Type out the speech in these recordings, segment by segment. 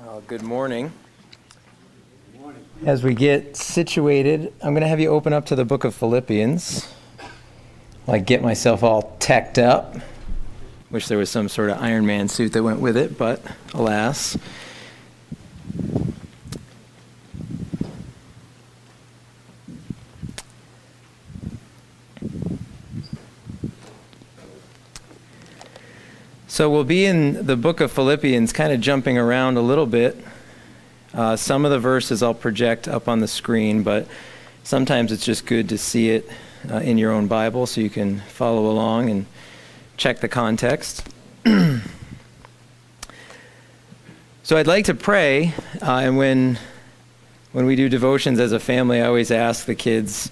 Uh, good morning. As we get situated, I'm going to have you open up to the book of Philippians. Like, get myself all teched up. Wish there was some sort of Iron Man suit that went with it, but alas. So we'll be in the book of Philippians, kind of jumping around a little bit. Uh, some of the verses I'll project up on the screen, but sometimes it's just good to see it uh, in your own Bible so you can follow along and check the context. so I'd like to pray, uh, and when when we do devotions as a family, I always ask the kids,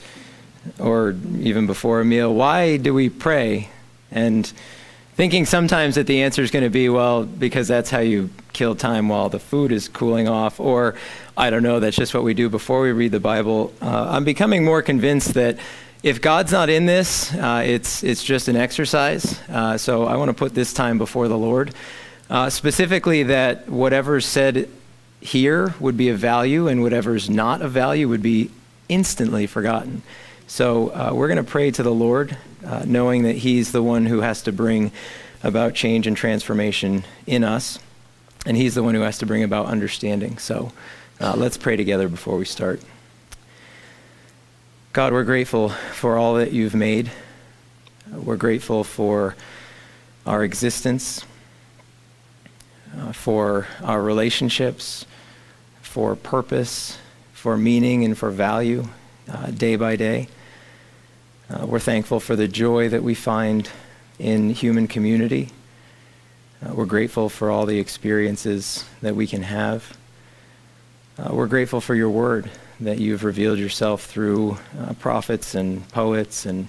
or even before a meal, why do we pray? And thinking sometimes that the answer is going to be, well, because that's how you kill time while the food is cooling off, or I don't know, that's just what we do before we read the Bible. Uh, I'm becoming more convinced that if God's not in this, uh, it's, it's just an exercise. Uh, so I want to put this time before the Lord. Uh, specifically, that whatever's said here would be of value, and whatever's not of value would be instantly forgotten. So uh, we're going to pray to the Lord uh, knowing that He's the one who has to bring about change and transformation in us, and He's the one who has to bring about understanding. So uh, let's pray together before we start. God, we're grateful for all that you've made. We're grateful for our existence, uh, for our relationships, for purpose, for meaning, and for value uh, day by day. Uh, we're thankful for the joy that we find in human community. Uh, we're grateful for all the experiences that we can have. Uh, we're grateful for your word that you've revealed yourself through uh, prophets and poets and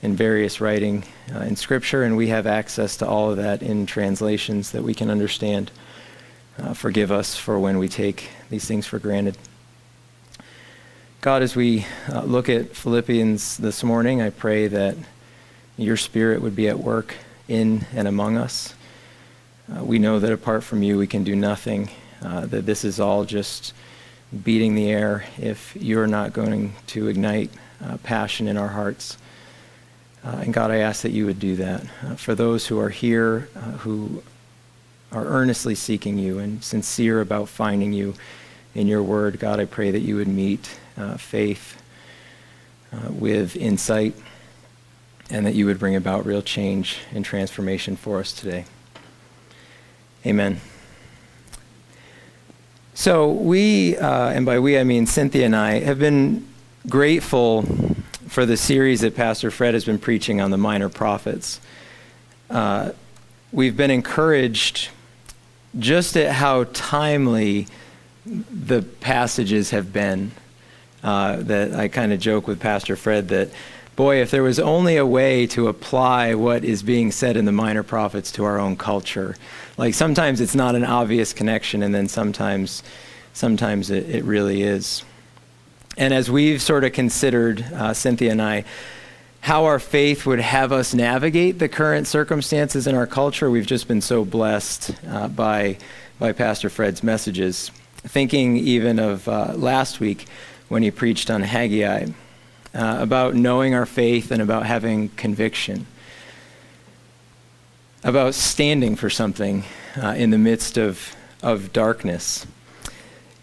in various writing uh, in Scripture, and we have access to all of that in translations that we can understand. Forgive us for when we take these things for granted. God, as we uh, look at Philippians this morning, I pray that your Spirit would be at work in and among us. Uh, we know that apart from you, we can do nothing, uh, that this is all just beating the air if you're not going to ignite uh, passion in our hearts. Uh, and God, I ask that you would do that. Uh, for those who are here, who are earnestly seeking you and sincere about finding you in your word, God, I pray that you would meet uh, faith uh, with insight, and that you would bring about real change and transformation for us today. Amen. So, we, uh, and by we I mean Cynthia and I, have been grateful for the series that Pastor Fred has been preaching on the minor prophets. Uh, we've been encouraged just at how timely the passages have been uh, that I kind of joke with Pastor Fred that, boy, if there was only a way to apply what is being said in the minor prophets to our own culture, like sometimes it's not an obvious connection, and then sometimes, sometimes it, it really is. And as we've sort of considered, uh, Cynthia and I, how our faith would have us navigate the current circumstances in our culture, we've just been so blessed uh, by, by Pastor Fred's messages. Thinking even of uh, last week, when he preached on Haggai uh, about knowing our faith and about having conviction, about standing for something uh, in the midst of, of darkness.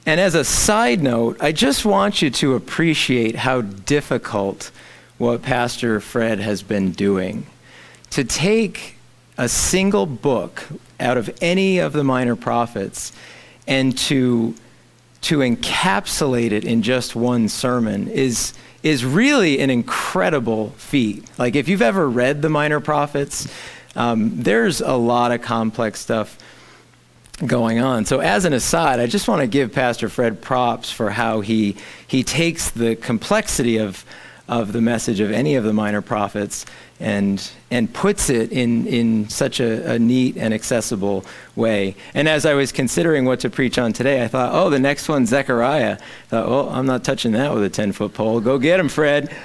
And as a side note, I just want you to appreciate how difficult what Pastor Fred has been doing. To take a single book out of any of the minor prophets and to to encapsulate it in just one sermon is is really an incredible feat. Like if you've ever read the Minor Prophets, um, there's a lot of complex stuff going on. So as an aside, I just want to give Pastor Fred props for how he he takes the complexity of of the message of any of the minor prophets and and puts it in in such a, a, neat and accessible way. And as I was considering what to preach on today, I thought, oh, the next one, Zechariah. I thought, oh, I'm not touching that with a ten foot pole. Go get him, Fred.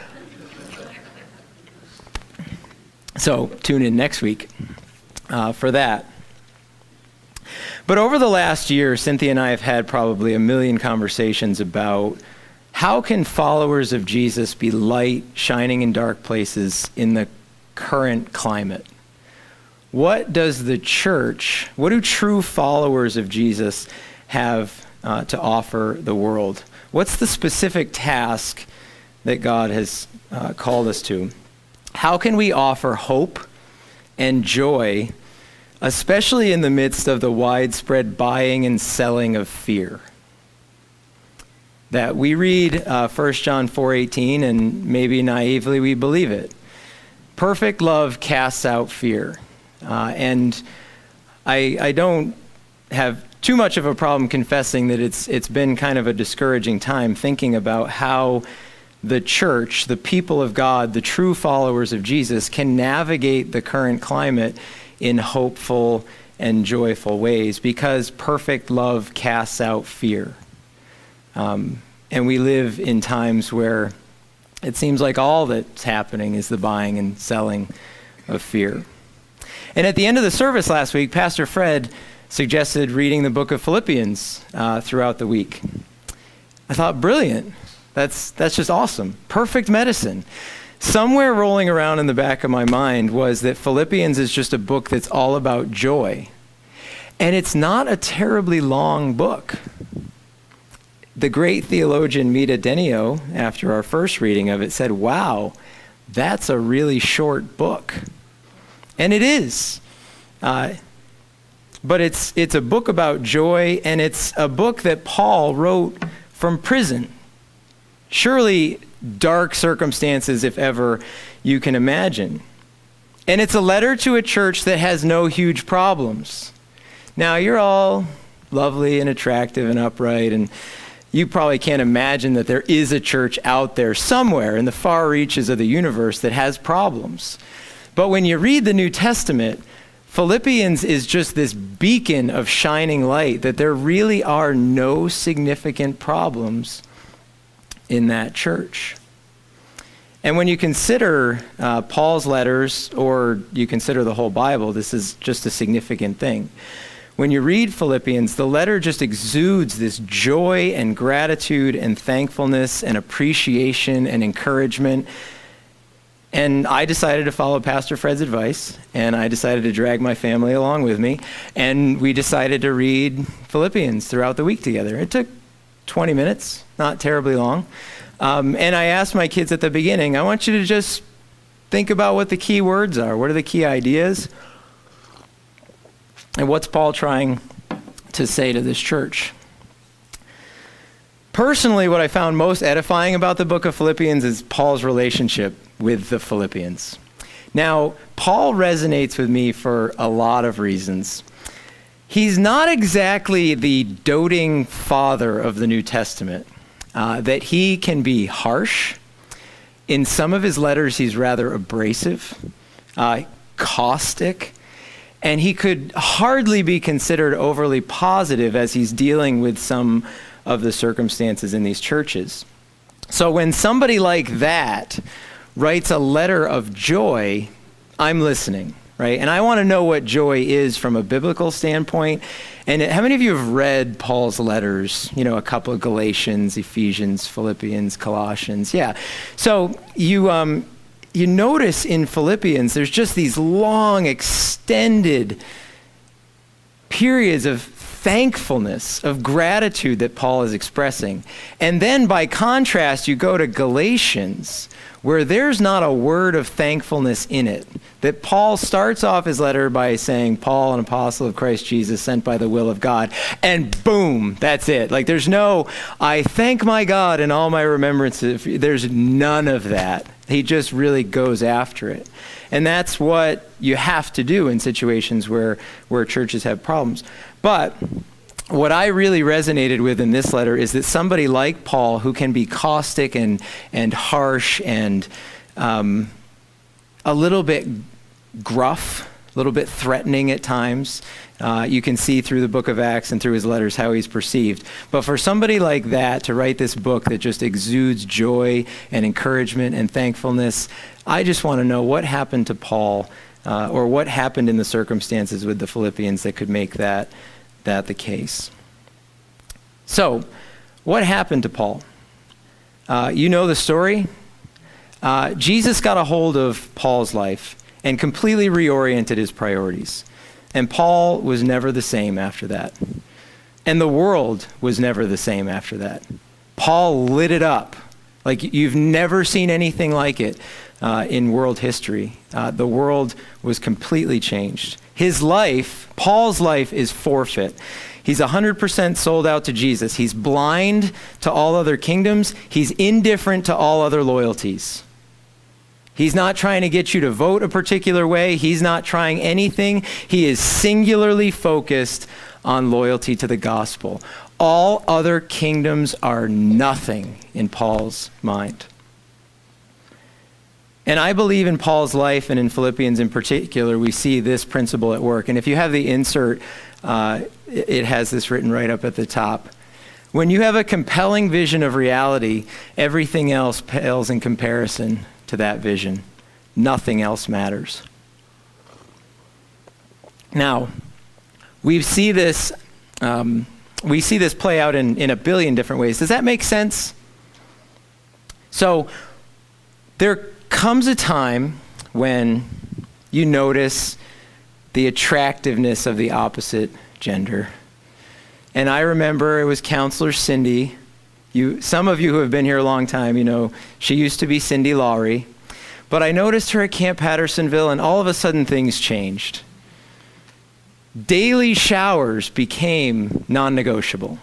So tune in next week uh, for that. But over the last year, Cynthia and I have had probably a million conversations about how can followers of Jesus be light shining in dark places in the current climate? What does the church, what do true followers of Jesus have uh, to offer the world? What's the specific task that God has uh, called us to? How can we offer hope and joy, especially in the midst of the widespread buying and selling of fear? That we read uh, 1 John 4:18 and maybe naively we believe it. Perfect love casts out fear. Uh, and I, I don't have too much of a problem confessing that it's, it's been kind of a discouraging time thinking about how the church, the people of God, the true followers of Jesus, can navigate the current climate in hopeful and joyful ways because perfect love casts out fear. Um, and we live in times where it seems like all that's happening is the buying and selling of fear. And at the end of the service last week, Pastor Fred suggested reading the book of Philippians uh, throughout the week. I thought, brilliant. That's, that's just awesome. Perfect medicine. Somewhere rolling around in the back of my mind was that Philippians is just a book that's all about joy. And it's not a terribly long book. The great theologian Mita Denio, after our first reading of it, said, Wow, that's a really short book. And it is. Uh, but it's, it's a book about joy, and it's a book that Paul wrote from prison. Surely dark circumstances, if ever you can imagine. And it's a letter to a church that has no huge problems. Now, you're all lovely and attractive and upright, and you probably can't imagine that there is a church out there somewhere in the far reaches of the universe that has problems. But when you read the New Testament, Philippians is just this beacon of shining light that there really are no significant problems in that church. And when you consider uh, Paul's letters, or you consider the whole Bible, this is just a significant thing. When you read Philippians, the letter just exudes this joy and gratitude and thankfulness and appreciation and encouragement. And I decided to follow Pastor Fred's advice, and I decided to drag my family along with me. And we decided to read Philippians throughout the week together. It took 20 minutes, not terribly long. Um, and I asked my kids at the beginning, I want you to just think about what the key words are. What are the key ideas? And what's Paul trying to say to this church? Personally, what I found most edifying about the book of Philippians is Paul's relationship with the Philippians. Now, Paul resonates with me for a lot of reasons he's not exactly the doting father of the New Testament, uh, that he can be harsh. In some of his letters, he's rather abrasive, uh, caustic, and he could hardly be considered overly positive as he's dealing with some of the circumstances in these churches. So when somebody like that writes a letter of joy, I'm listening right? And I want to know what joy is from a biblical standpoint. And how many of you have read Paul's letters? You know, a couple of Galatians, Ephesians, Philippians, Colossians. Yeah. So you um, you notice in Philippians, there's just these long, extended periods of thankfulness, of gratitude that Paul is expressing. And then by contrast, you go to Galatians, where there's not a word of thankfulness in it. That Paul starts off his letter by saying, Paul, an apostle of Christ Jesus, sent by the will of God. And boom, that's it. Like there's no, I thank my God in all my remembrances. There's none of that. He just really goes after it. And that's what you have to do in situations where, where churches have problems. But what I really resonated with in this letter is that somebody like Paul, who can be caustic and, and harsh and um, a little bit gruff, a little bit threatening at times, uh, you can see through the book of Acts and through his letters how he's perceived. But for somebody like that to write this book that just exudes joy and encouragement and thankfulness, I just want to know what happened to Paul uh, or what happened in the circumstances with the Philippians that could make that that the case. So, what happened to Paul? Uh, you know the story. Uh, Jesus got a hold of Paul's life and completely reoriented his priorities. And Paul was never the same after that. And the world was never the same after that. Paul lit it up like you've never seen anything like it uh, in world history. Uh, the world was completely changed. His life, Paul's life, is forfeit. He's 100% sold out to Jesus. He's blind to all other kingdoms. He's indifferent to all other loyalties. He's not trying to get you to vote a particular way. He's not trying anything. He is singularly focused on loyalty to the gospel. All other kingdoms are nothing in Paul's mind. And I believe in Paul's life and in Philippians in particular, we see this principle at work. And if you have the insert, uh, it has this written right up at the top. When you have a compelling vision of reality, everything else pales in comparison to that vision. Nothing else matters. Now, we see this, um, we see this play out in, in a billion different ways. Does that make sense? So, there comes a time when you notice the attractiveness of the opposite gender. And I remember it was Counselor Cindy you, some of you who have been here a long time, you know, she used to be Cindy Lowry. But I noticed her at Camp Pattersonville, and all of a sudden things changed. Daily showers became non negotiable.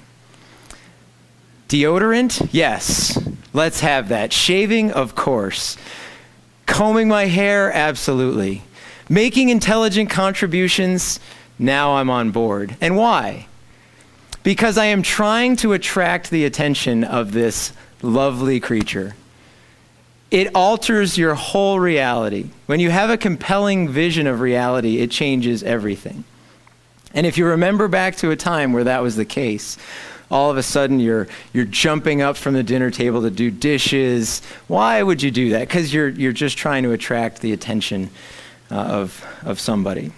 Deodorant? Yes, let's have that. Shaving? Of course. Combing my hair? Absolutely. Making intelligent contributions? Now I'm on board. And why? because I am trying to attract the attention of this lovely creature. It alters your whole reality. When you have a compelling vision of reality, it changes everything. And if you remember back to a time where that was the case, all of a sudden you're, you're jumping up from the dinner table to do dishes. Why would you do that? Because you're, you're just trying to attract the attention uh, of, of somebody.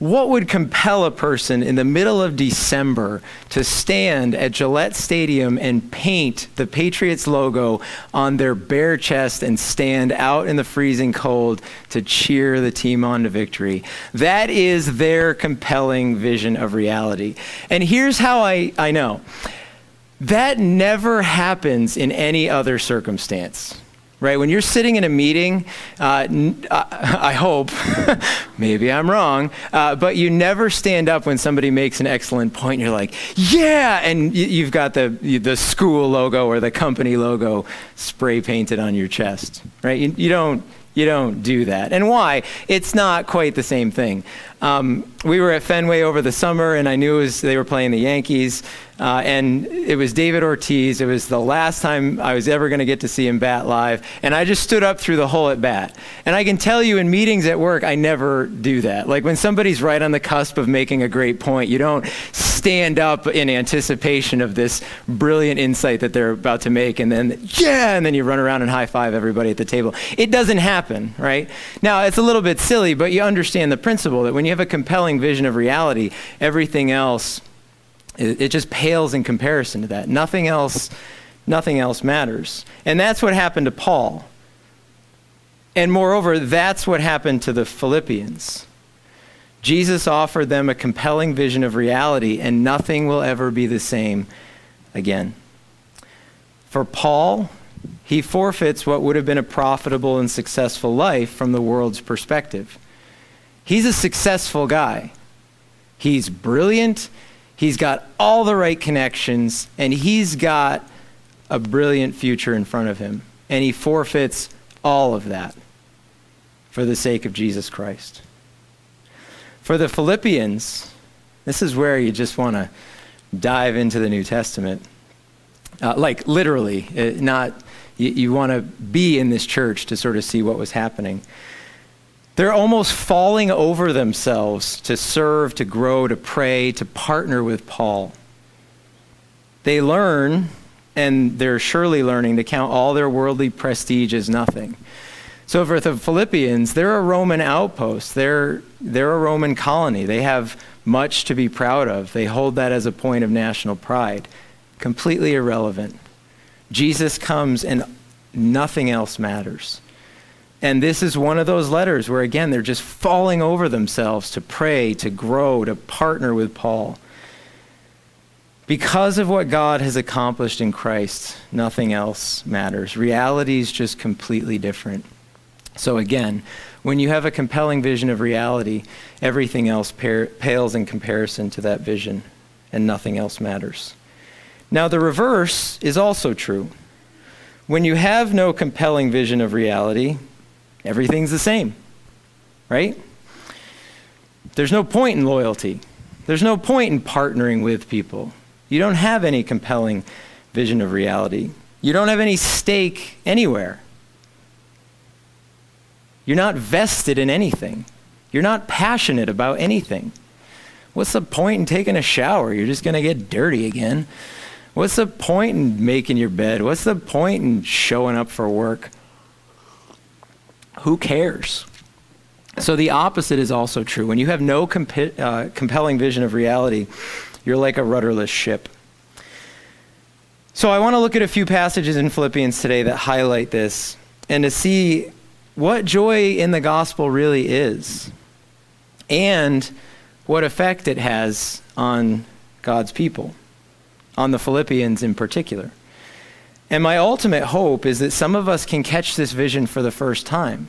What would compel a person in the middle of December to stand at Gillette Stadium and paint the Patriots logo on their bare chest and stand out in the freezing cold to cheer the team on to victory? That is their compelling vision of reality. And here's how I, I know that never happens in any other circumstance right? When you're sitting in a meeting, uh, uh I hope, maybe I'm wrong, uh, but you never stand up when somebody makes an excellent point. You're like, yeah, and you've got the the school logo or the company logo spray painted on your chest, right? You, you don't you don't do that. And why? It's not quite the same thing. Um, we were at Fenway over the summer, and I knew was, they were playing the Yankees. Uh, and it was David Ortiz. It was the last time I was ever going to get to see him bat live. And I just stood up through the whole at bat. And I can tell you in meetings at work, I never do that. Like when somebody's right on the cusp of making a great point, you don't stand up in anticipation of this brilliant insight that they're about to make. And then, yeah, and then you run around and high five everybody at the table. It doesn't happen, right? Now, it's a little bit silly, but you understand the principle that when you have a compelling vision of reality, everything else it, it just pales in comparison to that. Nothing else, nothing else matters. And that's what happened to Paul. And moreover, that's what happened to the Philippians. Jesus offered them a compelling vision of reality, and nothing will ever be the same again. For Paul, he forfeits what would have been a profitable and successful life from the world's perspective. He's a successful guy. He's brilliant, He's got all the right connections, and he's got a brilliant future in front of him. And he forfeits all of that for the sake of Jesus Christ. For the Philippians, this is where you just want to dive into the New Testament. Uh, like literally, it, uh, not you, you want to be in this church to sort of see what was happening. They're almost falling over themselves to serve, to grow, to pray, to partner with Paul. They learn, and they're surely learning, to count all their worldly prestige as nothing. So for the Philippians, they're a Roman outpost. They're, they're a Roman colony. They have much to be proud of. They hold that as a point of national pride. Completely irrelevant. Jesus comes and nothing else matters. And this is one of those letters where, again, they're just falling over themselves to pray, to grow, to partner with Paul. Because of what God has accomplished in Christ, nothing else matters. Reality is just completely different. So, again, when you have a compelling vision of reality, everything else pales in comparison to that vision, and nothing else matters. Now, the reverse is also true. When you have no compelling vision of reality, everything's the same, right? There's no point in loyalty. There's no point in partnering with people. You don't have any compelling vision of reality. You don't have any stake anywhere. You're not vested in anything. You're not passionate about anything. What's the point in taking a shower? You're just going to get dirty again. What's the point in making your bed? What's the point in showing up for work? Who cares? So the opposite is also true. When you have no uh, compelling vision of reality, you're like a rudderless ship. So I want to look at a few passages in Philippians today that highlight this and to see what joy in the gospel really is and what effect it has on God's people, on the Philippians in particular. And my ultimate hope is that some of us can catch this vision for the first time,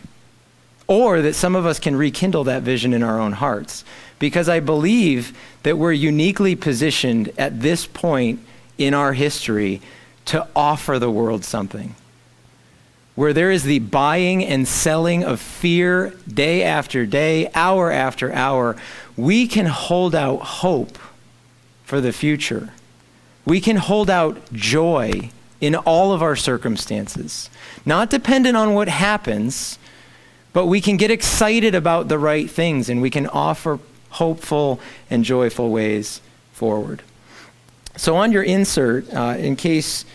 or that some of us can rekindle that vision in our own hearts. Because I believe that we're uniquely positioned at this point in our history to offer the world something. Where there is the buying and selling of fear day after day, hour after hour, we can hold out hope for the future. We can hold out joy in all of our circumstances, not dependent on what happens, but we can get excited about the right things and we can offer hopeful and joyful ways forward. So, on your insert, uh, in, case,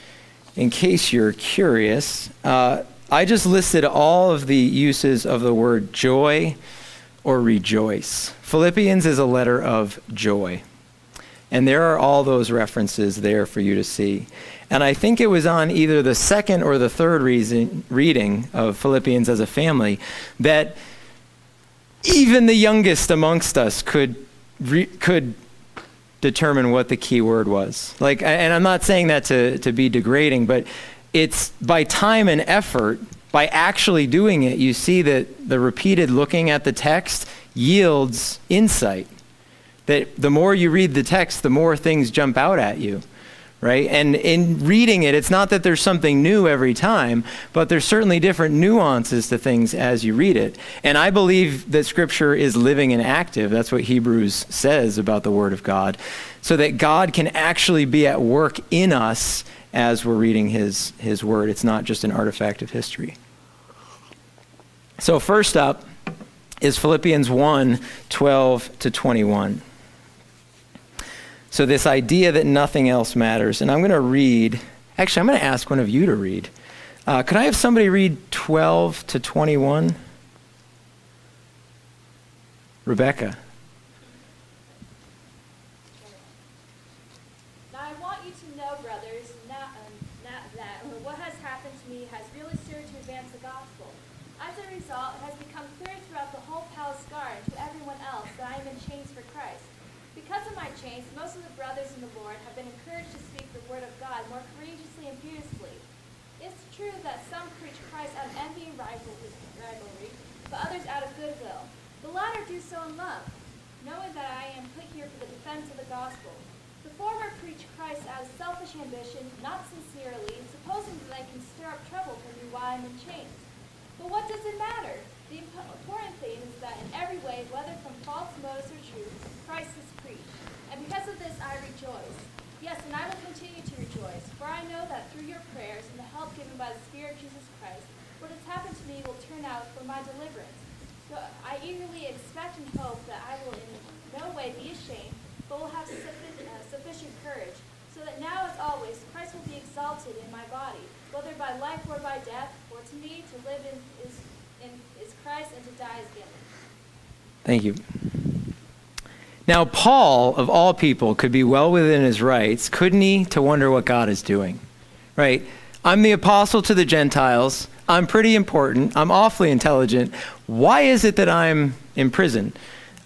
in case you're curious, uh, I just listed all of the uses of the word joy or rejoice. Philippians is a letter of joy. And there are all those references there for you to see. And I think it was on either the second or the third reason, reading of Philippians as a family that even the youngest amongst us could, re, could determine what the key word was. Like, and I'm not saying that to, to be degrading, but it's by time and effort, by actually doing it, you see that the repeated looking at the text yields insight. That the more you read the text, the more things jump out at you right? And in reading it, it's not that there's something new every time, but there's certainly different nuances to things as you read it. And I believe that Scripture is living and active. That's what Hebrews says about the Word of God. So that God can actually be at work in us as we're reading His, his Word. It's not just an artifact of history. So, first up is Philippians 1 12 to 21. So, this idea that nothing else matters. And I'm going to read, actually, I'm going to ask one of you to read. Uh, could I have somebody read 12 to 21? Rebecca. ambition, not sincerely, supposing that I can stir up trouble in chains. But what does it matter? The important thing is that in every way, whether from false motives or truth, Christ is preached. And because of this I rejoice. Yes, and I will continue to rejoice, for I know that through your prayers and the help given by the Spirit of Jesus Christ, what has happened to me will turn out for my deliverance. So I eagerly expect and hope that I will in no way be ashamed, but will have uh, sufficient courage so that now as always Christ will be exalted in my body, whether by life or by death, for to me to live in, is, in, is Christ and to die is gain. Thank you. Now, Paul, of all people, could be well within his rights, couldn't he, to wonder what God is doing? Right? I'm the apostle to the Gentiles. I'm pretty important. I'm awfully intelligent. Why is it that I'm in prison?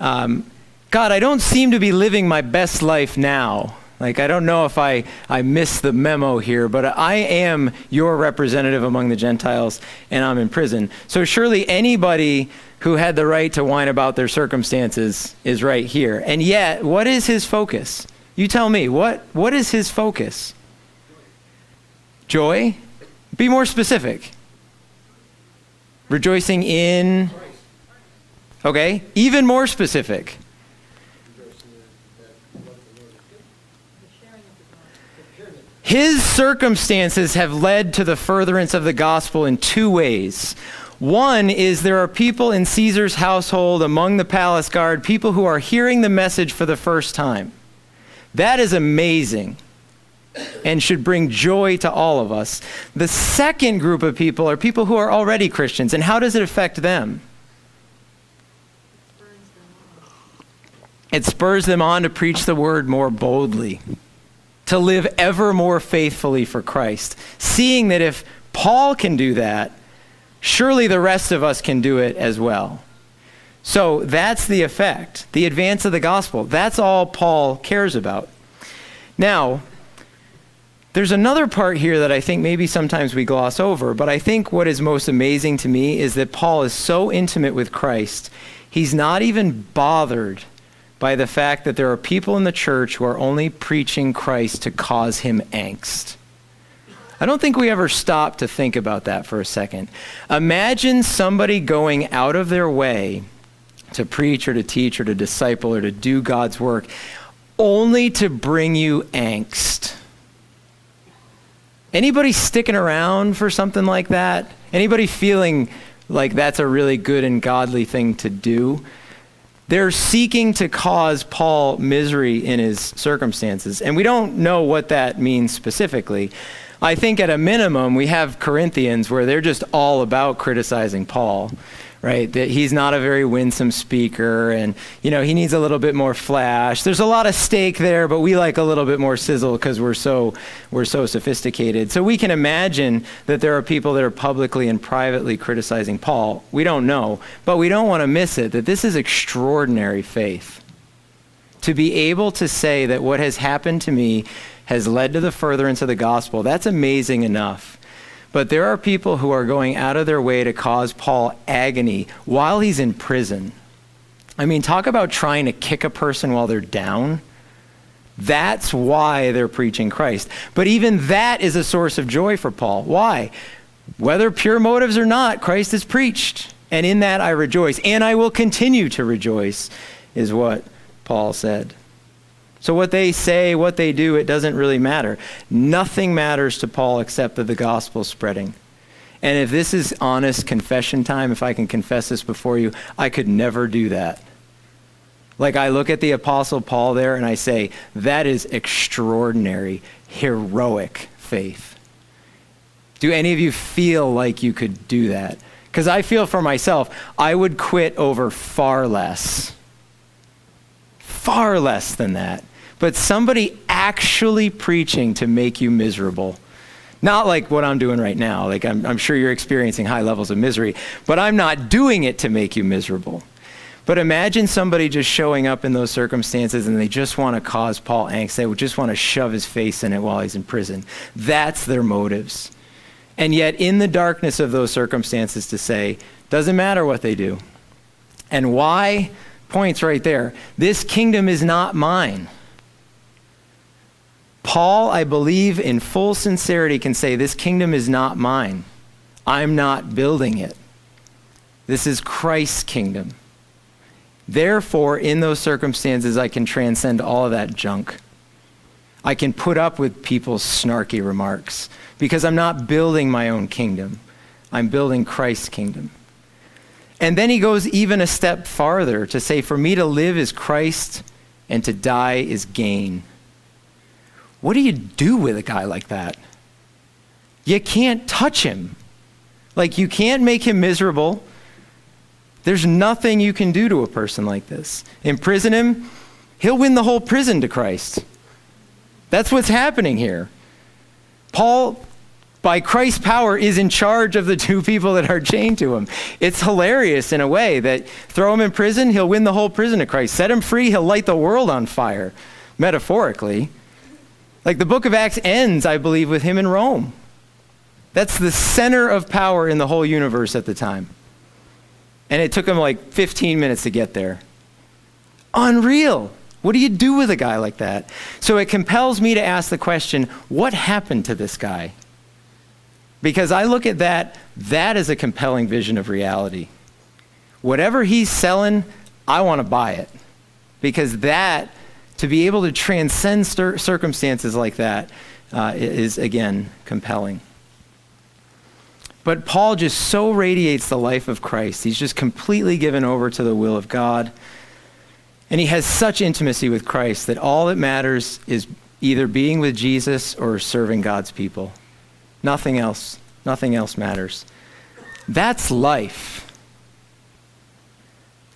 Um, God, I don't seem to be living my best life now. Like, I don't know if I, I missed the memo here, but I am your representative among the Gentiles, and I'm in prison. So, surely anybody who had the right to whine about their circumstances is right here. And yet, what is his focus? You tell me, what, what is his focus? Joy? Be more specific. Rejoicing in. Okay, even more specific. His circumstances have led to the furtherance of the gospel in two ways. One is there are people in Caesar's household among the palace guard, people who are hearing the message for the first time. That is amazing and should bring joy to all of us. The second group of people are people who are already Christians. And how does it affect them? It spurs them on to preach the word more boldly to live ever more faithfully for Christ, seeing that if Paul can do that, surely the rest of us can do it as well. So that's the effect, the advance of the gospel. That's all Paul cares about. Now, there's another part here that I think maybe sometimes we gloss over, but I think what is most amazing to me is that Paul is so intimate with Christ, he's not even bothered by the fact that there are people in the church who are only preaching Christ to cause him angst. I don't think we ever stop to think about that for a second. Imagine somebody going out of their way to preach or to teach or to disciple or to do God's work only to bring you angst. Anybody sticking around for something like that? Anybody feeling like that's a really good and godly thing to do? They're seeking to cause Paul misery in his circumstances. And we don't know what that means specifically. I think at a minimum, we have Corinthians where they're just all about criticizing Paul right? That he's not a very winsome speaker and, you know, he needs a little bit more flash. There's a lot of steak there, but we like a little bit more sizzle because we're so, we're so sophisticated. So we can imagine that there are people that are publicly and privately criticizing Paul. We don't know, but we don't want to miss it that this is extraordinary faith. To be able to say that what has happened to me has led to the furtherance of the gospel, that's amazing enough. But there are people who are going out of their way to cause Paul agony while he's in prison. I mean, talk about trying to kick a person while they're down. That's why they're preaching Christ. But even that is a source of joy for Paul. Why? Whether pure motives or not, Christ is preached. And in that I rejoice. And I will continue to rejoice, is what Paul said. So, what they say, what they do, it doesn't really matter. Nothing matters to Paul except that the gospel is spreading. And if this is honest confession time, if I can confess this before you, I could never do that. Like, I look at the Apostle Paul there and I say, that is extraordinary, heroic faith. Do any of you feel like you could do that? Because I feel for myself, I would quit over far less. Far less than that but somebody actually preaching to make you miserable. Not like what I'm doing right now. Like, I'm, I'm sure you're experiencing high levels of misery, but I'm not doing it to make you miserable. But imagine somebody just showing up in those circumstances and they just want to cause Paul angst. They just want to shove his face in it while he's in prison. That's their motives. And yet, in the darkness of those circumstances, to say, doesn't matter what they do. And why? Points right there. This kingdom is not mine. Paul, I believe, in full sincerity, can say, This kingdom is not mine. I'm not building it. This is Christ's kingdom. Therefore, in those circumstances, I can transcend all of that junk. I can put up with people's snarky remarks because I'm not building my own kingdom. I'm building Christ's kingdom. And then he goes even a step farther to say, For me to live is Christ and to die is gain. What do you do with a guy like that? You can't touch him. Like, you can't make him miserable. There's nothing you can do to a person like this. Imprison him, he'll win the whole prison to Christ. That's what's happening here. Paul, by Christ's power, is in charge of the two people that are chained to him. It's hilarious in a way that throw him in prison, he'll win the whole prison to Christ. Set him free, he'll light the world on fire, metaphorically. Like the book of Acts ends, I believe, with him in Rome. That's the center of power in the whole universe at the time. And it took him like 15 minutes to get there. Unreal. What do you do with a guy like that? So it compels me to ask the question what happened to this guy? Because I look at that, that is a compelling vision of reality. Whatever he's selling, I want to buy it. Because that, to be able to transcend circumstances like that, uh, is again compelling. But Paul just so radiates the life of Christ. He's just completely given over to the will of God. And he has such intimacy with Christ that all that matters is either being with Jesus or serving God's people. Nothing else. Nothing else matters. That's life.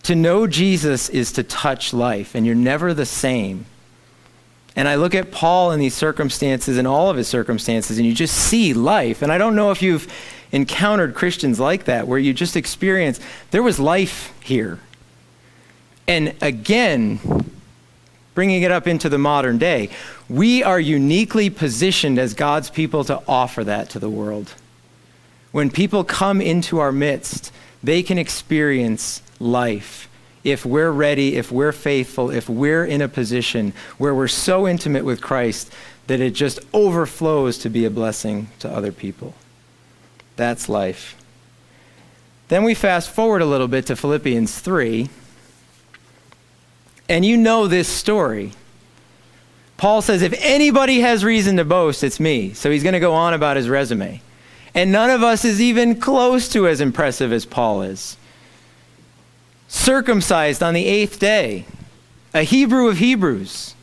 To know Jesus is to touch life, and you're never the same. And I look at Paul in these circumstances and all of his circumstances, and you just see life. And I don't know if you've encountered Christians like that, where you just experience there was life here. And again, bringing it up into the modern day, we are uniquely positioned as God's people to offer that to the world. When people come into our midst, they can experience life if we're ready, if we're faithful, if we're in a position where we're so intimate with Christ that it just overflows to be a blessing to other people. That's life. Then we fast forward a little bit to Philippians 3. And you know this story. Paul says, if anybody has reason to boast, it's me. So he's going to go on about his resume. And none of us is even close to as impressive as Paul is. Circumcised on the eighth day, a Hebrew of Hebrews.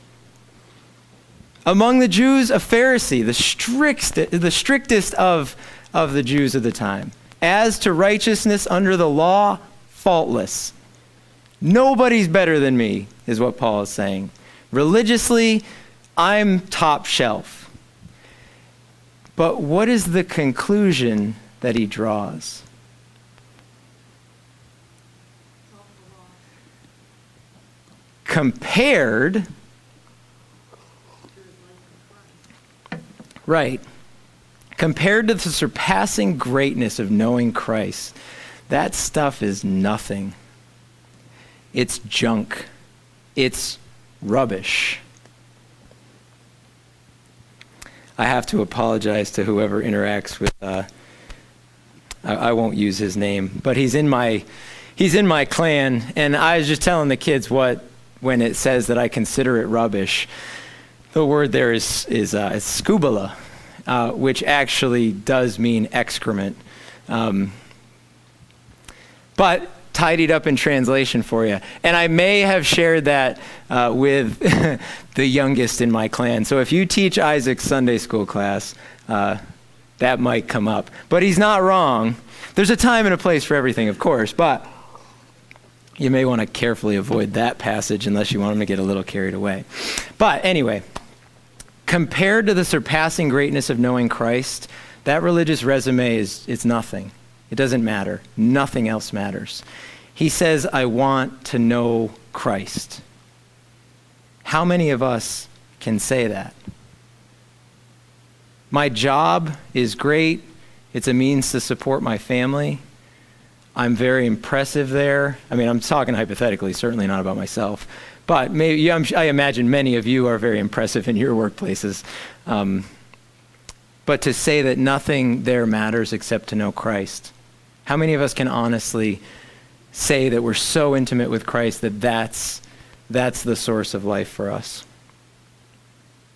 Among the Jews, a Pharisee, the, strict, the strictest of, of the Jews of the time. As to righteousness under the law, faultless. Nobody's better than me, is what Paul is saying. Religiously, I'm top shelf. But what is the conclusion that he draws? Compared, right, compared to the surpassing greatness of knowing Christ, that stuff is nothing. It's junk. It's rubbish. I have to apologize to whoever interacts with. Uh, I, I, won't use his name, but he's in my he's in my clan, and I was just telling the kids what when it says that I consider it rubbish. The word there is is, uh, skubala, uh, which actually does mean excrement. Um, but tidied up in translation for you. And I may have shared that uh, with the youngest in my clan. So if you teach Isaac's Sunday school class, uh, that might come up. But he's not wrong. There's a time and a place for everything, of course, but you may want to carefully avoid that passage unless you want to get a little carried away. But anyway, compared to the surpassing greatness of knowing Christ, that religious resume is, is nothing. It doesn't matter. Nothing else matters. He says, I want to know Christ. How many of us can say that? My job is great. It's a means to support my family. I'm very impressive there. I mean, I'm talking hypothetically, certainly not about myself. But maybe, i imagine many of you are very impressive in your workplaces. Um, but to say that nothing there matters except to know Christ how many of us can honestly say that we're so intimate with Christ that that's, that's the source of life for us?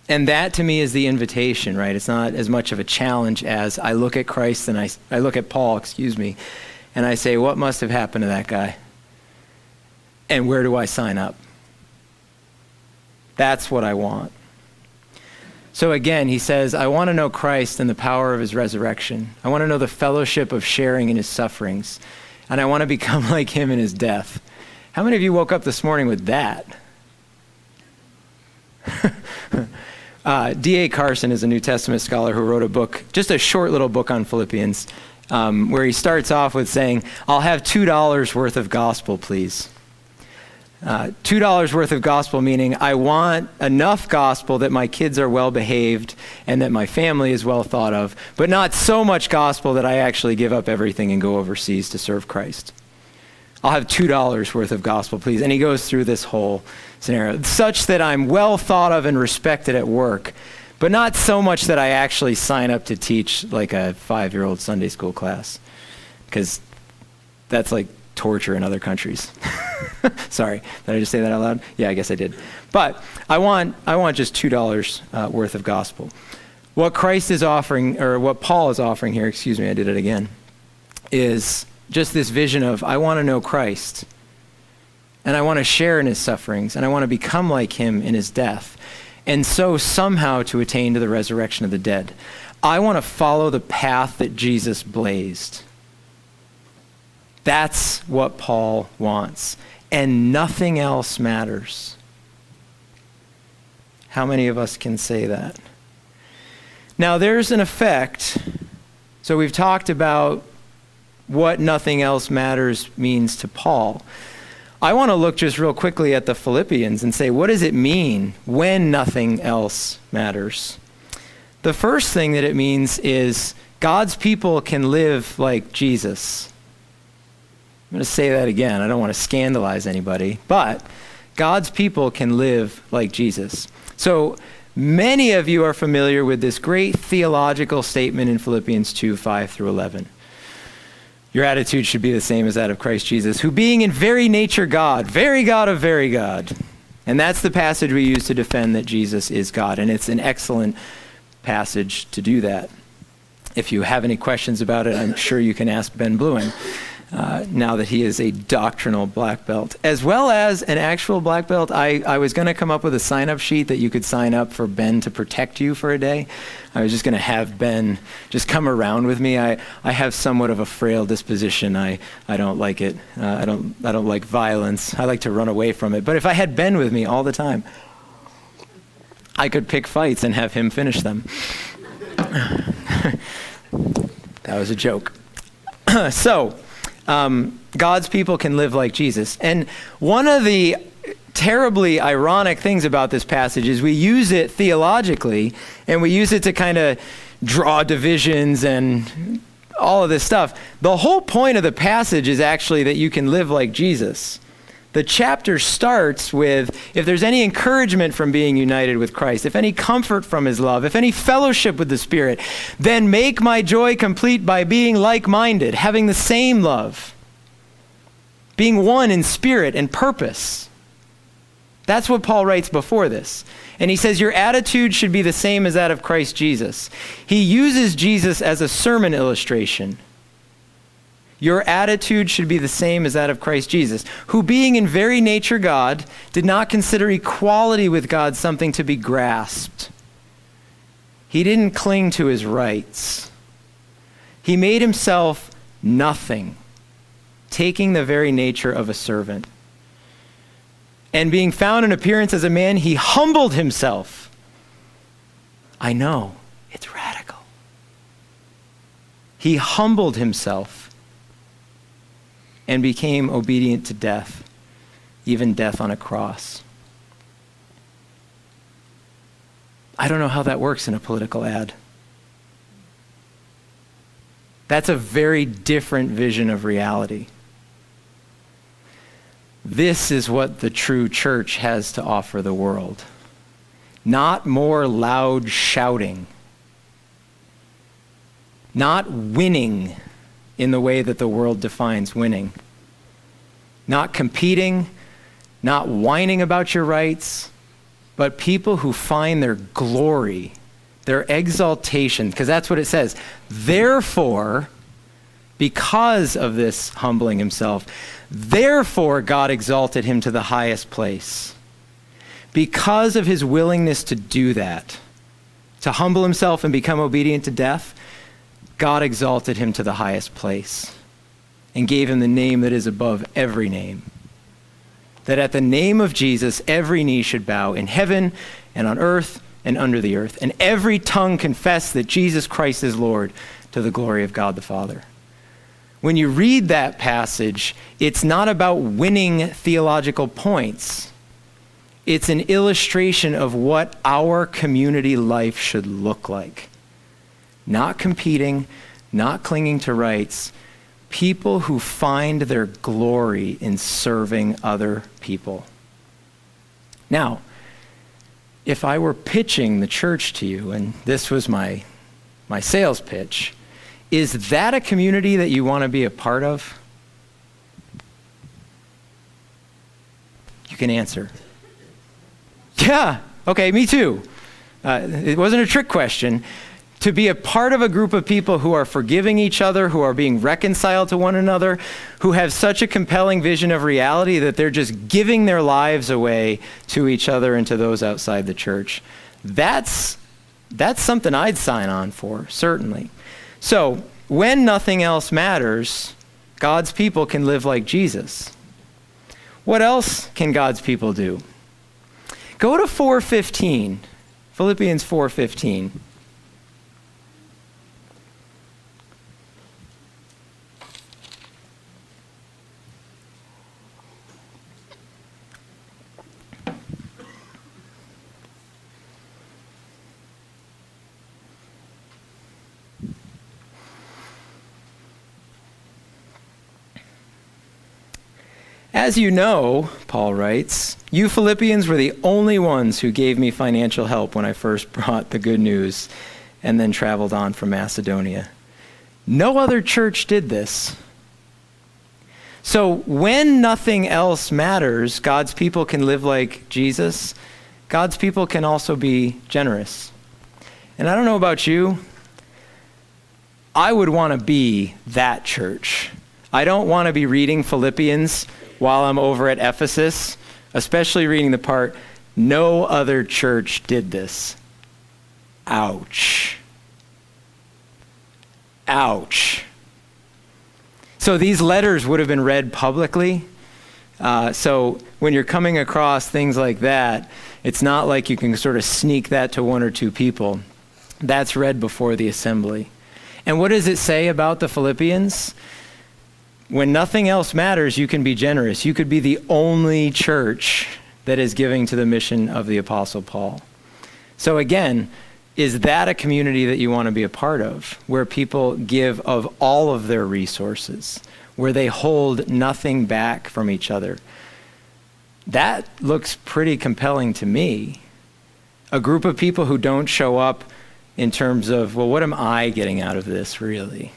And that to me is the invitation, right? It's not as much of a challenge as I look at Christ and I, I look at Paul, excuse me, and I say, what must have happened to that guy? And where do I sign up? That's what I want. So again, he says, I want to know Christ and the power of his resurrection. I want to know the fellowship of sharing in his sufferings. And I want to become like him in his death. How many of you woke up this morning with that? Uh, D.A. Carson is a New Testament scholar who wrote a book, just a short little book on Philippians, um, where he starts off with saying, I'll have $2 worth of gospel, please. Uh, $2 worth of gospel, meaning I want enough gospel that my kids are well behaved and that my family is well thought of, but not so much gospel that I actually give up everything and go overseas to serve Christ. I'll have $2 worth of gospel, please. And he goes through this whole scenario, such that I'm well thought of and respected at work, but not so much that I actually sign up to teach like a five year old Sunday school class, because that's like torture in other countries. Sorry, did I just say that out loud? Yeah, I guess I did. But I want, I want just $2 uh, worth of gospel. What Christ is offering, or what Paul is offering here, excuse me, I did it again, is just this vision of I want to know Christ, and I want to share in his sufferings, and I want to become like him in his death, and so somehow to attain to the resurrection of the dead. I want to follow the path that Jesus blazed. That's what Paul wants and nothing else matters. How many of us can say that? Now, there's an effect. So, we've talked about what nothing else matters means to Paul. I want to look just real quickly at the Philippians and say, what does it mean when nothing else matters? The first thing that it means is God's people can live like Jesus. I'm going to say that again. I don't want to scandalize anybody, but God's people can live like Jesus. So many of you are familiar with this great theological statement in Philippians 2 5 through 11. Your attitude should be the same as that of Christ Jesus, who being in very nature God, very God of very God. And that's the passage we use to defend that Jesus is God. And it's an excellent passage to do that. If you have any questions about it, I'm sure you can ask Ben Bluin uh, now that he is a doctrinal black belt, as well as an actual black belt. I, I was going to come up with a sign up sheet that you could sign up for Ben to protect you for a day. I was just going to have Ben just come around with me. I, I have somewhat of a frail disposition. I, I don't like it. Uh, I, don't, I don't like violence. I like to run away from it. But if I had Ben with me all the time, I could pick fights and have him finish them. that was a joke. so, um, God's people can live like Jesus. And one of the terribly ironic things about this passage is we use it theologically and we use it to kind of draw divisions and all of this stuff. The whole point of the passage is actually that you can live like Jesus. The chapter starts with if there's any encouragement from being united with Christ, if any comfort from his love, if any fellowship with the Spirit, then make my joy complete by being like minded, having the same love, being one in spirit and purpose. That's what Paul writes before this. And he says, Your attitude should be the same as that of Christ Jesus. He uses Jesus as a sermon illustration. Your attitude should be the same as that of Christ Jesus, who, being in very nature God, did not consider equality with God something to be grasped. He didn't cling to his rights. He made himself nothing, taking the very nature of a servant. And being found in appearance as a man, he humbled himself. I know, it's radical. He humbled himself and became obedient to death, even death on a cross. I don't know how that works in a political ad. That's a very different vision of reality. This is what the true church has to offer the world. Not more loud shouting, not winning in the way that the world defines winning. Not competing, not whining about your rights, but people who find their glory, their exaltation, because that's what it says. Therefore, because of this humbling himself, therefore God exalted him to the highest place. Because of his willingness to do that, to humble himself and become obedient to death, God exalted him to the highest place and gave him the name that is above every name. That at the name of Jesus, every knee should bow in heaven and on earth and under the earth, and every tongue confess that Jesus Christ is Lord to the glory of God the Father. When you read that passage, it's not about winning theological points. It's an illustration of what our community life should look like. Not competing, not clinging to rights, people who find their glory in serving other people. Now, if I were pitching the church to you, and this was my, my sales pitch, is that a community that you want to be a part of? You can answer. Yeah, okay, me too. Uh, it wasn't a trick question to be a part of a group of people who are forgiving each other, who are being reconciled to one another, who have such a compelling vision of reality that they're just giving their lives away to each other and to those outside the church. That's, that's something I'd sign on for, certainly. So, when nothing else matters, God's people can live like Jesus. What else can God's people do? Go to 415. Philippians 4:15. As you know, Paul writes, you Philippians were the only ones who gave me financial help when I first brought the good news and then traveled on from Macedonia. No other church did this. So when nothing else matters, God's people can live like Jesus. God's people can also be generous. And I don't know about you, I would want to be that church. I don't want to be reading Philippians while I'm over at Ephesus, especially reading the part, no other church did this. Ouch. Ouch. So these letters would have been read publicly. Uh, so when you're coming across things like that, it's not like you can sort of sneak that to one or two people. That's read before the assembly. And what does it say about the Philippians? When nothing else matters, you can be generous. You could be the only church that is giving to the mission of the Apostle Paul. So, again, is that a community that you want to be a part of, where people give of all of their resources, where they hold nothing back from each other? That looks pretty compelling to me. A group of people who don't show up in terms of, well, what am I getting out of this, really?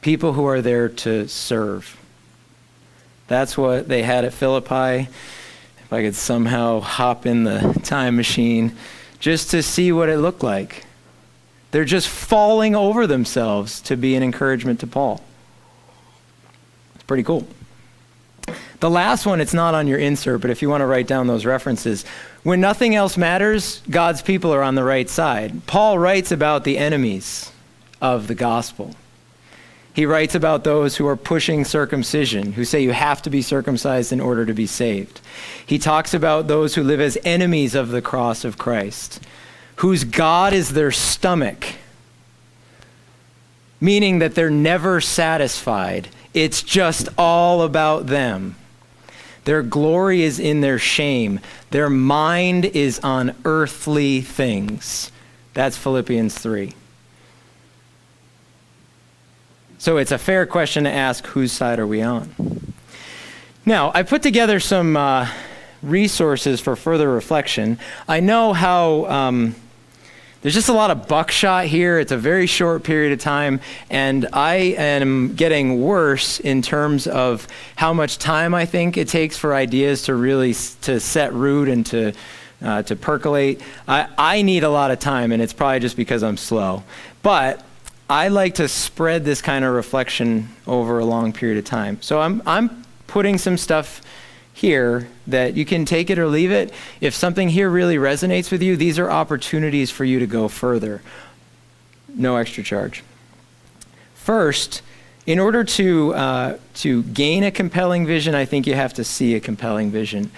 People who are there to serve. That's what they had at Philippi. If I could somehow hop in the time machine just to see what it looked like. They're just falling over themselves to be an encouragement to Paul. It's pretty cool. The last one, it's not on your insert, but if you want to write down those references, when nothing else matters, God's people are on the right side. Paul writes about the enemies of the gospel. He writes about those who are pushing circumcision, who say you have to be circumcised in order to be saved. He talks about those who live as enemies of the cross of Christ, whose God is their stomach, meaning that they're never satisfied. It's just all about them. Their glory is in their shame. Their mind is on earthly things. That's Philippians 3. So it's a fair question to ask whose side are we on? Now, I put together some uh, resources for further reflection. I know how. Um, there's just a lot of buckshot here. It's a very short period of time, and I am getting worse in terms of how much time I think it takes for ideas to really to set root and to uh, to percolate. I, I need a lot of time, and it's probably just because I'm slow. But I like to spread this kind of reflection over a long period of time. So I'm, I'm putting some stuff here that you can take it or leave it. If something here really resonates with you, these are opportunities for you to go further. No extra charge. First, in order to, uh, to gain a compelling vision, I think you have to see a compelling vision.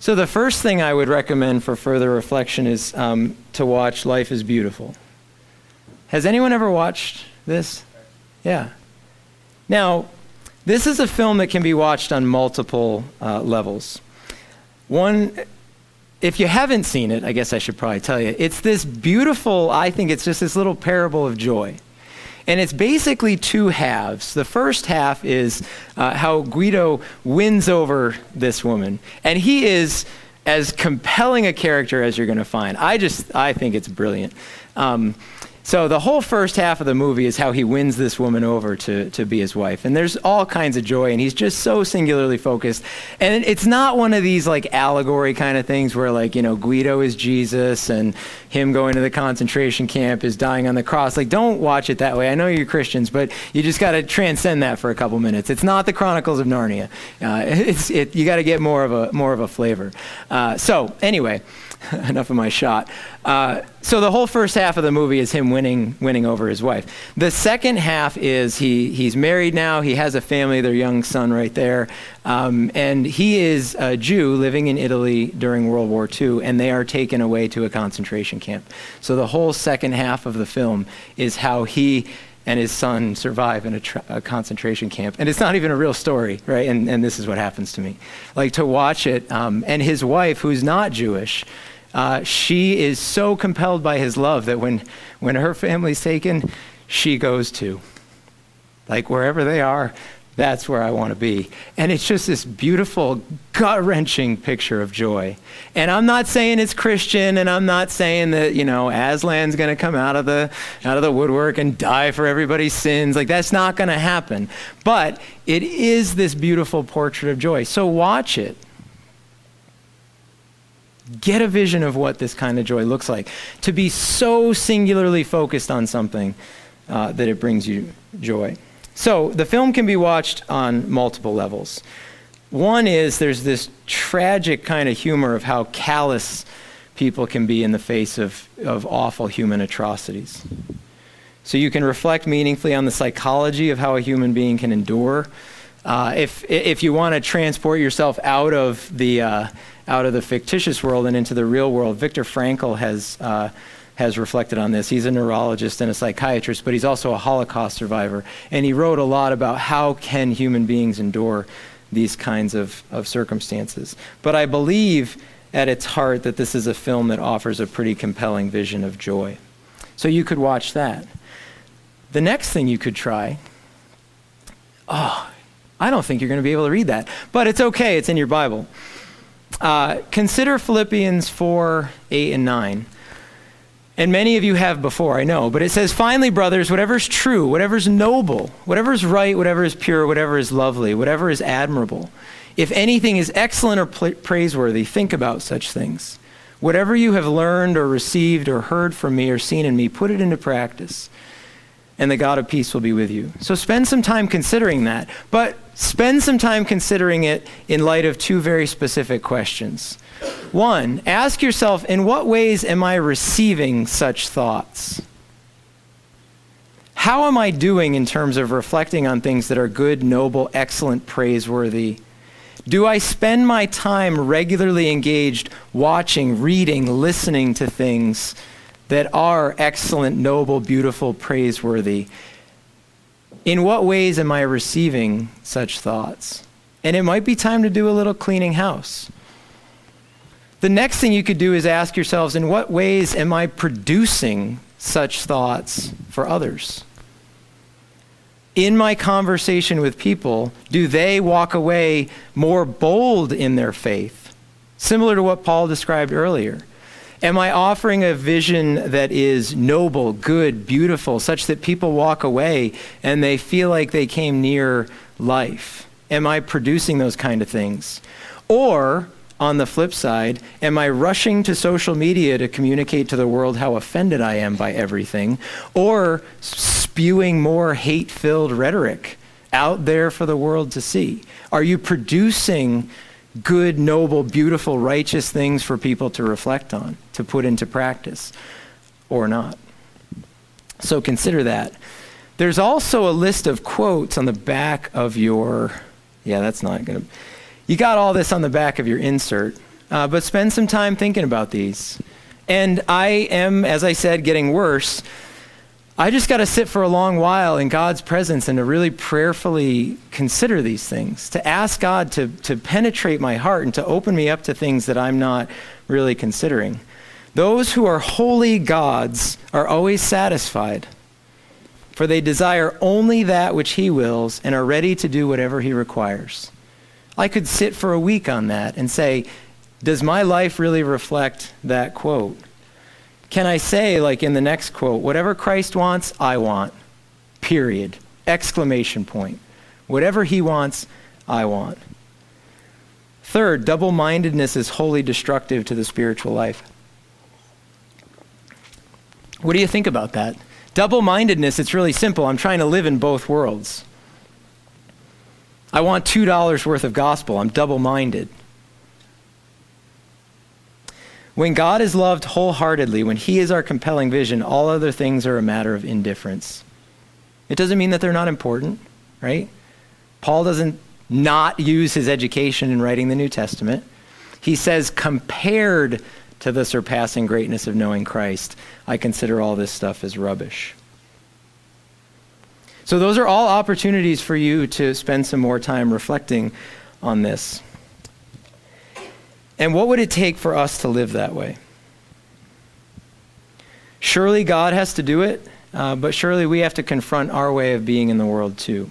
So, the first thing I would recommend for further reflection is um, to watch Life is Beautiful. Has anyone ever watched this? Yeah. Now, this is a film that can be watched on multiple uh, levels. One, if you haven't seen it, I guess I should probably tell you, it's this beautiful, I think it's just this little parable of joy. And it's basically two halves. The first half is uh, how Guido wins over this woman. And he is as compelling a character as you're going to find. I just, I think it's brilliant. Um, so the whole first half of the movie is how he wins this woman over to, to be his wife. And there's all kinds of joy, and he's just so singularly focused. And it's not one of these like allegory kind of things where like, you know, Guido is Jesus and him going to the concentration camp is dying on the cross. Like, don't watch it that way. I know you're Christians, but you just got to transcend that for a couple minutes. It's not the Chronicles of Narnia. Uh, it's, it, you got to get more of a, more of a flavor. Uh, so anyway, enough of my shot. Uh, so the whole first half of the movie is him winning, winning over his wife. The second half is he, he's married now. He has a family, their young son right there. Um, and he is a Jew living in Italy during World War II, and they are taken away to a concentration camp. So the whole second half of the film is how he and his son survive in a, a, concentration camp. And it's not even a real story, right? And, and this is what happens to me. Like to watch it, um, and his wife, who's not Jewish, uh, she is so compelled by his love that when, when her family's taken, she goes to. Like wherever they are, that's where I want to be. And it's just this beautiful, gut wrenching picture of joy. And I'm not saying it's Christian, and I'm not saying that, you know, Aslan's going to come out of, the, out of the woodwork and die for everybody's sins. Like, that's not going to happen. But it is this beautiful portrait of joy. So watch it Get a vision of what this kind of joy looks like. To be so singularly focused on something uh, that it brings you joy. So the film can be watched on multiple levels. One is there's this tragic kind of humor of how callous people can be in the face of, of awful human atrocities. So you can reflect meaningfully on the psychology of how a human being can endure. Uh, if, if you want to transport yourself out of the uh, out of the fictitious world and into the real world. Viktor Frankl has, uh, has reflected on this. He's a neurologist and a psychiatrist, but he's also a Holocaust survivor. And he wrote a lot about how can human beings endure these kinds of, of circumstances. But I believe at its heart that this is a film that offers a pretty compelling vision of joy. So you could watch that. The next thing you could try, oh, I don't think you're going to be able to read that, but it's okay, it's in your Bible. Uh, consider Philippians 4 8 and 9. And many of you have before, I know. But it says, Finally, brothers, whatever is true, whatever is noble, whatever is right, whatever is pure, whatever is lovely, whatever is admirable, if anything is excellent or praiseworthy, think about such things. Whatever you have learned or received or heard from me or seen in me, put it into practice and the God of peace will be with you. So spend some time considering that, but spend some time considering it in light of two very specific questions. One, ask yourself, in what ways am I receiving such thoughts? How am I doing in terms of reflecting on things that are good, noble, excellent, praiseworthy? Do I spend my time regularly engaged watching, reading, listening to things that are excellent, noble, beautiful, praiseworthy. In what ways am I receiving such thoughts? And it might be time to do a little cleaning house. The next thing you could do is ask yourselves in what ways am I producing such thoughts for others? In my conversation with people, do they walk away more bold in their faith? Similar to what Paul described earlier. Am I offering a vision that is noble, good, beautiful, such that people walk away and they feel like they came near life? Am I producing those kind of things? Or, on the flip side, am I rushing to social media to communicate to the world how offended I am by everything? Or spewing more hate filled rhetoric out there for the world to see? Are you producing good, noble, beautiful, righteous things for people to reflect on, to put into practice, or not. So consider that. There's also a list of quotes on the back of your, yeah, that's not going to, you got all this on the back of your insert. uh, but spend some time thinking about these. And I am, as I said, getting worse. I just got to sit for a long while in God's presence and to really prayerfully consider these things, to ask God to, to penetrate my heart and to open me up to things that I'm not really considering. Those who are wholly God's are always satisfied, for they desire only that which He wills and are ready to do whatever He requires. I could sit for a week on that and say, does my life really reflect that quote? Can I say, like in the next quote, whatever Christ wants, I want? Period. Exclamation point. Whatever he wants, I want. Third, double mindedness is wholly destructive to the spiritual life. What do you think about that? Double mindedness, it's really simple. I'm trying to live in both worlds. I want $2 worth of gospel. I'm double minded. When God is loved wholeheartedly, when He is our compelling vision, all other things are a matter of indifference. It doesn't mean that they're not important, right? Paul doesn't not use his education in writing the New Testament. He says, compared to the surpassing greatness of knowing Christ, I consider all this stuff as rubbish. So, those are all opportunities for you to spend some more time reflecting on this. And what would it take for us to live that way? Surely God has to do it, uh, but surely we have to confront our way of being in the world too.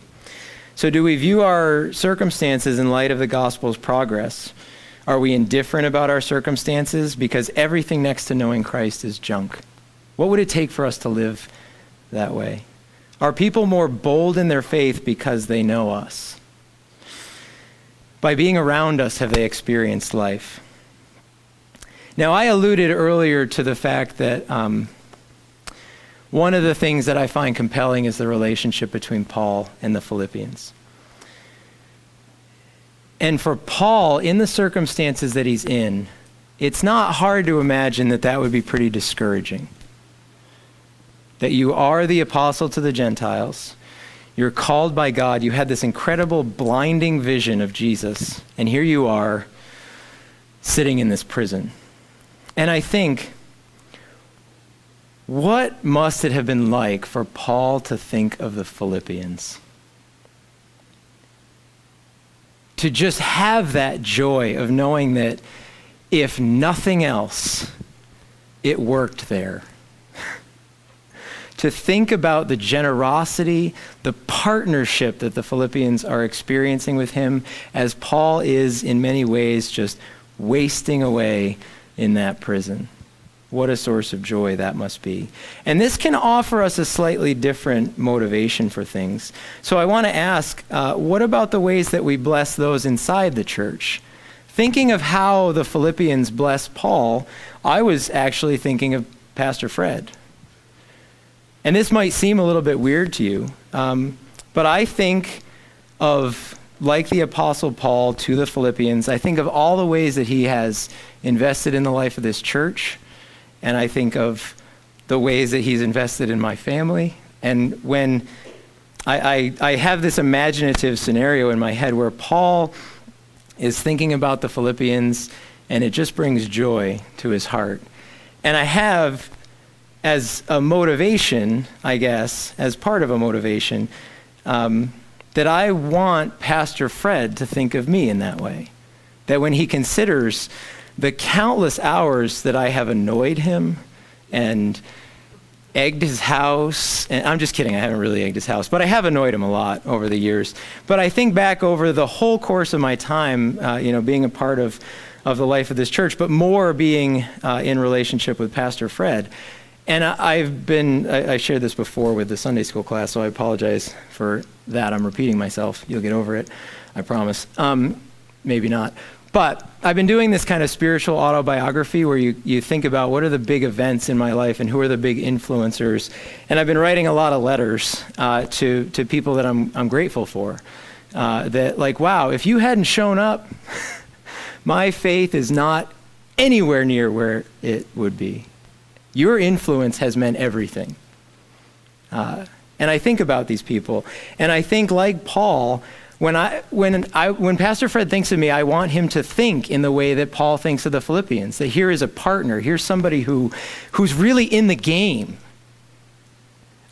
So, do we view our circumstances in light of the gospel's progress? Are we indifferent about our circumstances because everything next to knowing Christ is junk? What would it take for us to live that way? Are people more bold in their faith because they know us? By being around us, have they experienced life? Now, I alluded earlier to the fact that um, one of the things that I find compelling is the relationship between Paul and the Philippians. And for Paul, in the circumstances that he's in, it's not hard to imagine that that would be pretty discouraging. That you are the apostle to the Gentiles, you're called by God. You had this incredible blinding vision of Jesus. And here you are sitting in this prison. And I think, what must it have been like for Paul to think of the Philippians? To just have that joy of knowing that if nothing else, it worked there to think about the generosity, the partnership that the Philippians are experiencing with him, as Paul is in many ways just wasting away in that prison. What a source of joy that must be. And this can offer us a slightly different motivation for things. So I want to ask uh, what about the ways that we bless those inside the church? Thinking of how the Philippians blessed Paul, I was actually thinking of Pastor Fred and this might seem a little bit weird to you, um, but I think of, like the Apostle Paul to the Philippians, I think of all the ways that he has invested in the life of this church, and I think of the ways that he's invested in my family. And when I, I, I have this imaginative scenario in my head where Paul is thinking about the Philippians, and it just brings joy to his heart. And I have as a motivation, I guess, as part of a motivation, um, that I want Pastor Fred to think of me in that way. That when he considers the countless hours that I have annoyed him and egged his house, and I'm just kidding, I haven't really egged his house, but I have annoyed him a lot over the years. But I think back over the whole course of my time, uh, you know, being a part of, of the life of this church, but more being uh, in relationship with Pastor Fred and I, have been, I, shared this before with the Sunday school class, so I apologize for that. I'm repeating myself. You'll get over it, I promise. Um, maybe not. But I've been doing this kind of spiritual autobiography where you, you think about what are the big events in my life and who are the big influencers. And I've been writing a lot of letters uh, to, to people that I'm, I'm grateful for. Uh, that, like, wow, if you hadn't shown up, my faith is not anywhere near where it would be. Your influence has meant everything. Uh, and I think about these people, and I think, like Paul, When, I, when, I, when Pastor Fred thinks of me, I want him to think in the way that Paul thinks of the Philippians that here is a partner, here's somebody who, who's really in the game.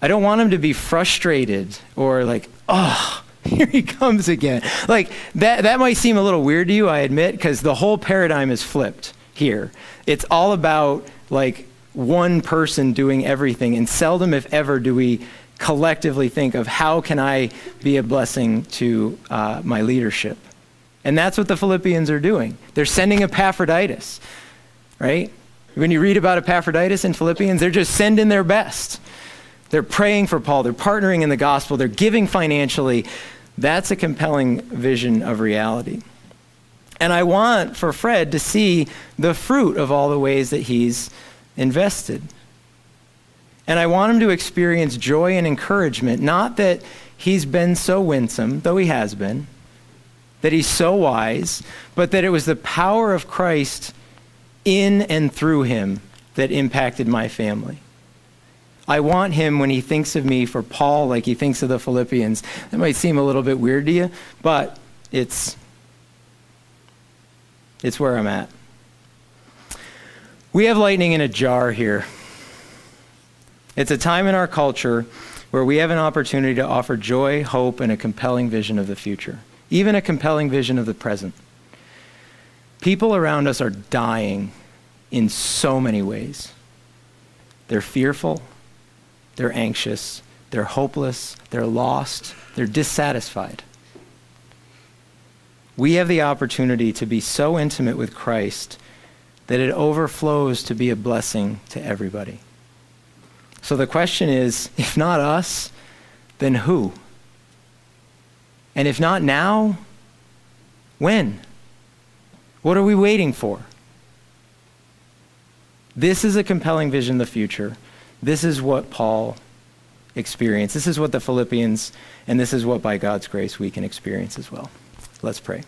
I don't want him to be frustrated or like, oh, here he comes again. Like that, that might seem a little weird to you, I admit, because the whole paradigm is flipped here. It's all about like one person doing everything, and seldom, if ever, do we collectively think of how can I be a blessing to uh, my leadership. And that's what the Philippians are doing. They're sending Epaphroditus, right? When you read about Epaphroditus in Philippians, they're just sending their best. They're praying for Paul, they're partnering in the gospel, they're giving financially. That's a compelling vision of reality. And I want for Fred to see the fruit of all the ways that he's invested. And I want him to experience joy and encouragement, not that he's been so winsome, though he has been, that he's so wise, but that it was the power of Christ in and through him that impacted my family. I want him, when he thinks of me for Paul, like he thinks of the Philippians. That might seem a little bit weird to you, but it's, it's where I'm at. We have lightning in a jar here. It's a time in our culture where we have an opportunity to offer joy, hope, and a compelling vision of the future, even a compelling vision of the present. People around us are dying in so many ways. They're fearful, they're anxious, they're hopeless, they're lost, they're dissatisfied. We have the opportunity to be so intimate with Christ that it overflows to be a blessing to everybody. So the question is if not us, then who? And if not now, when? What are we waiting for? This is a compelling vision of the future. This is what Paul experienced. This is what the Philippians, and this is what by God's grace we can experience as well. Let's pray.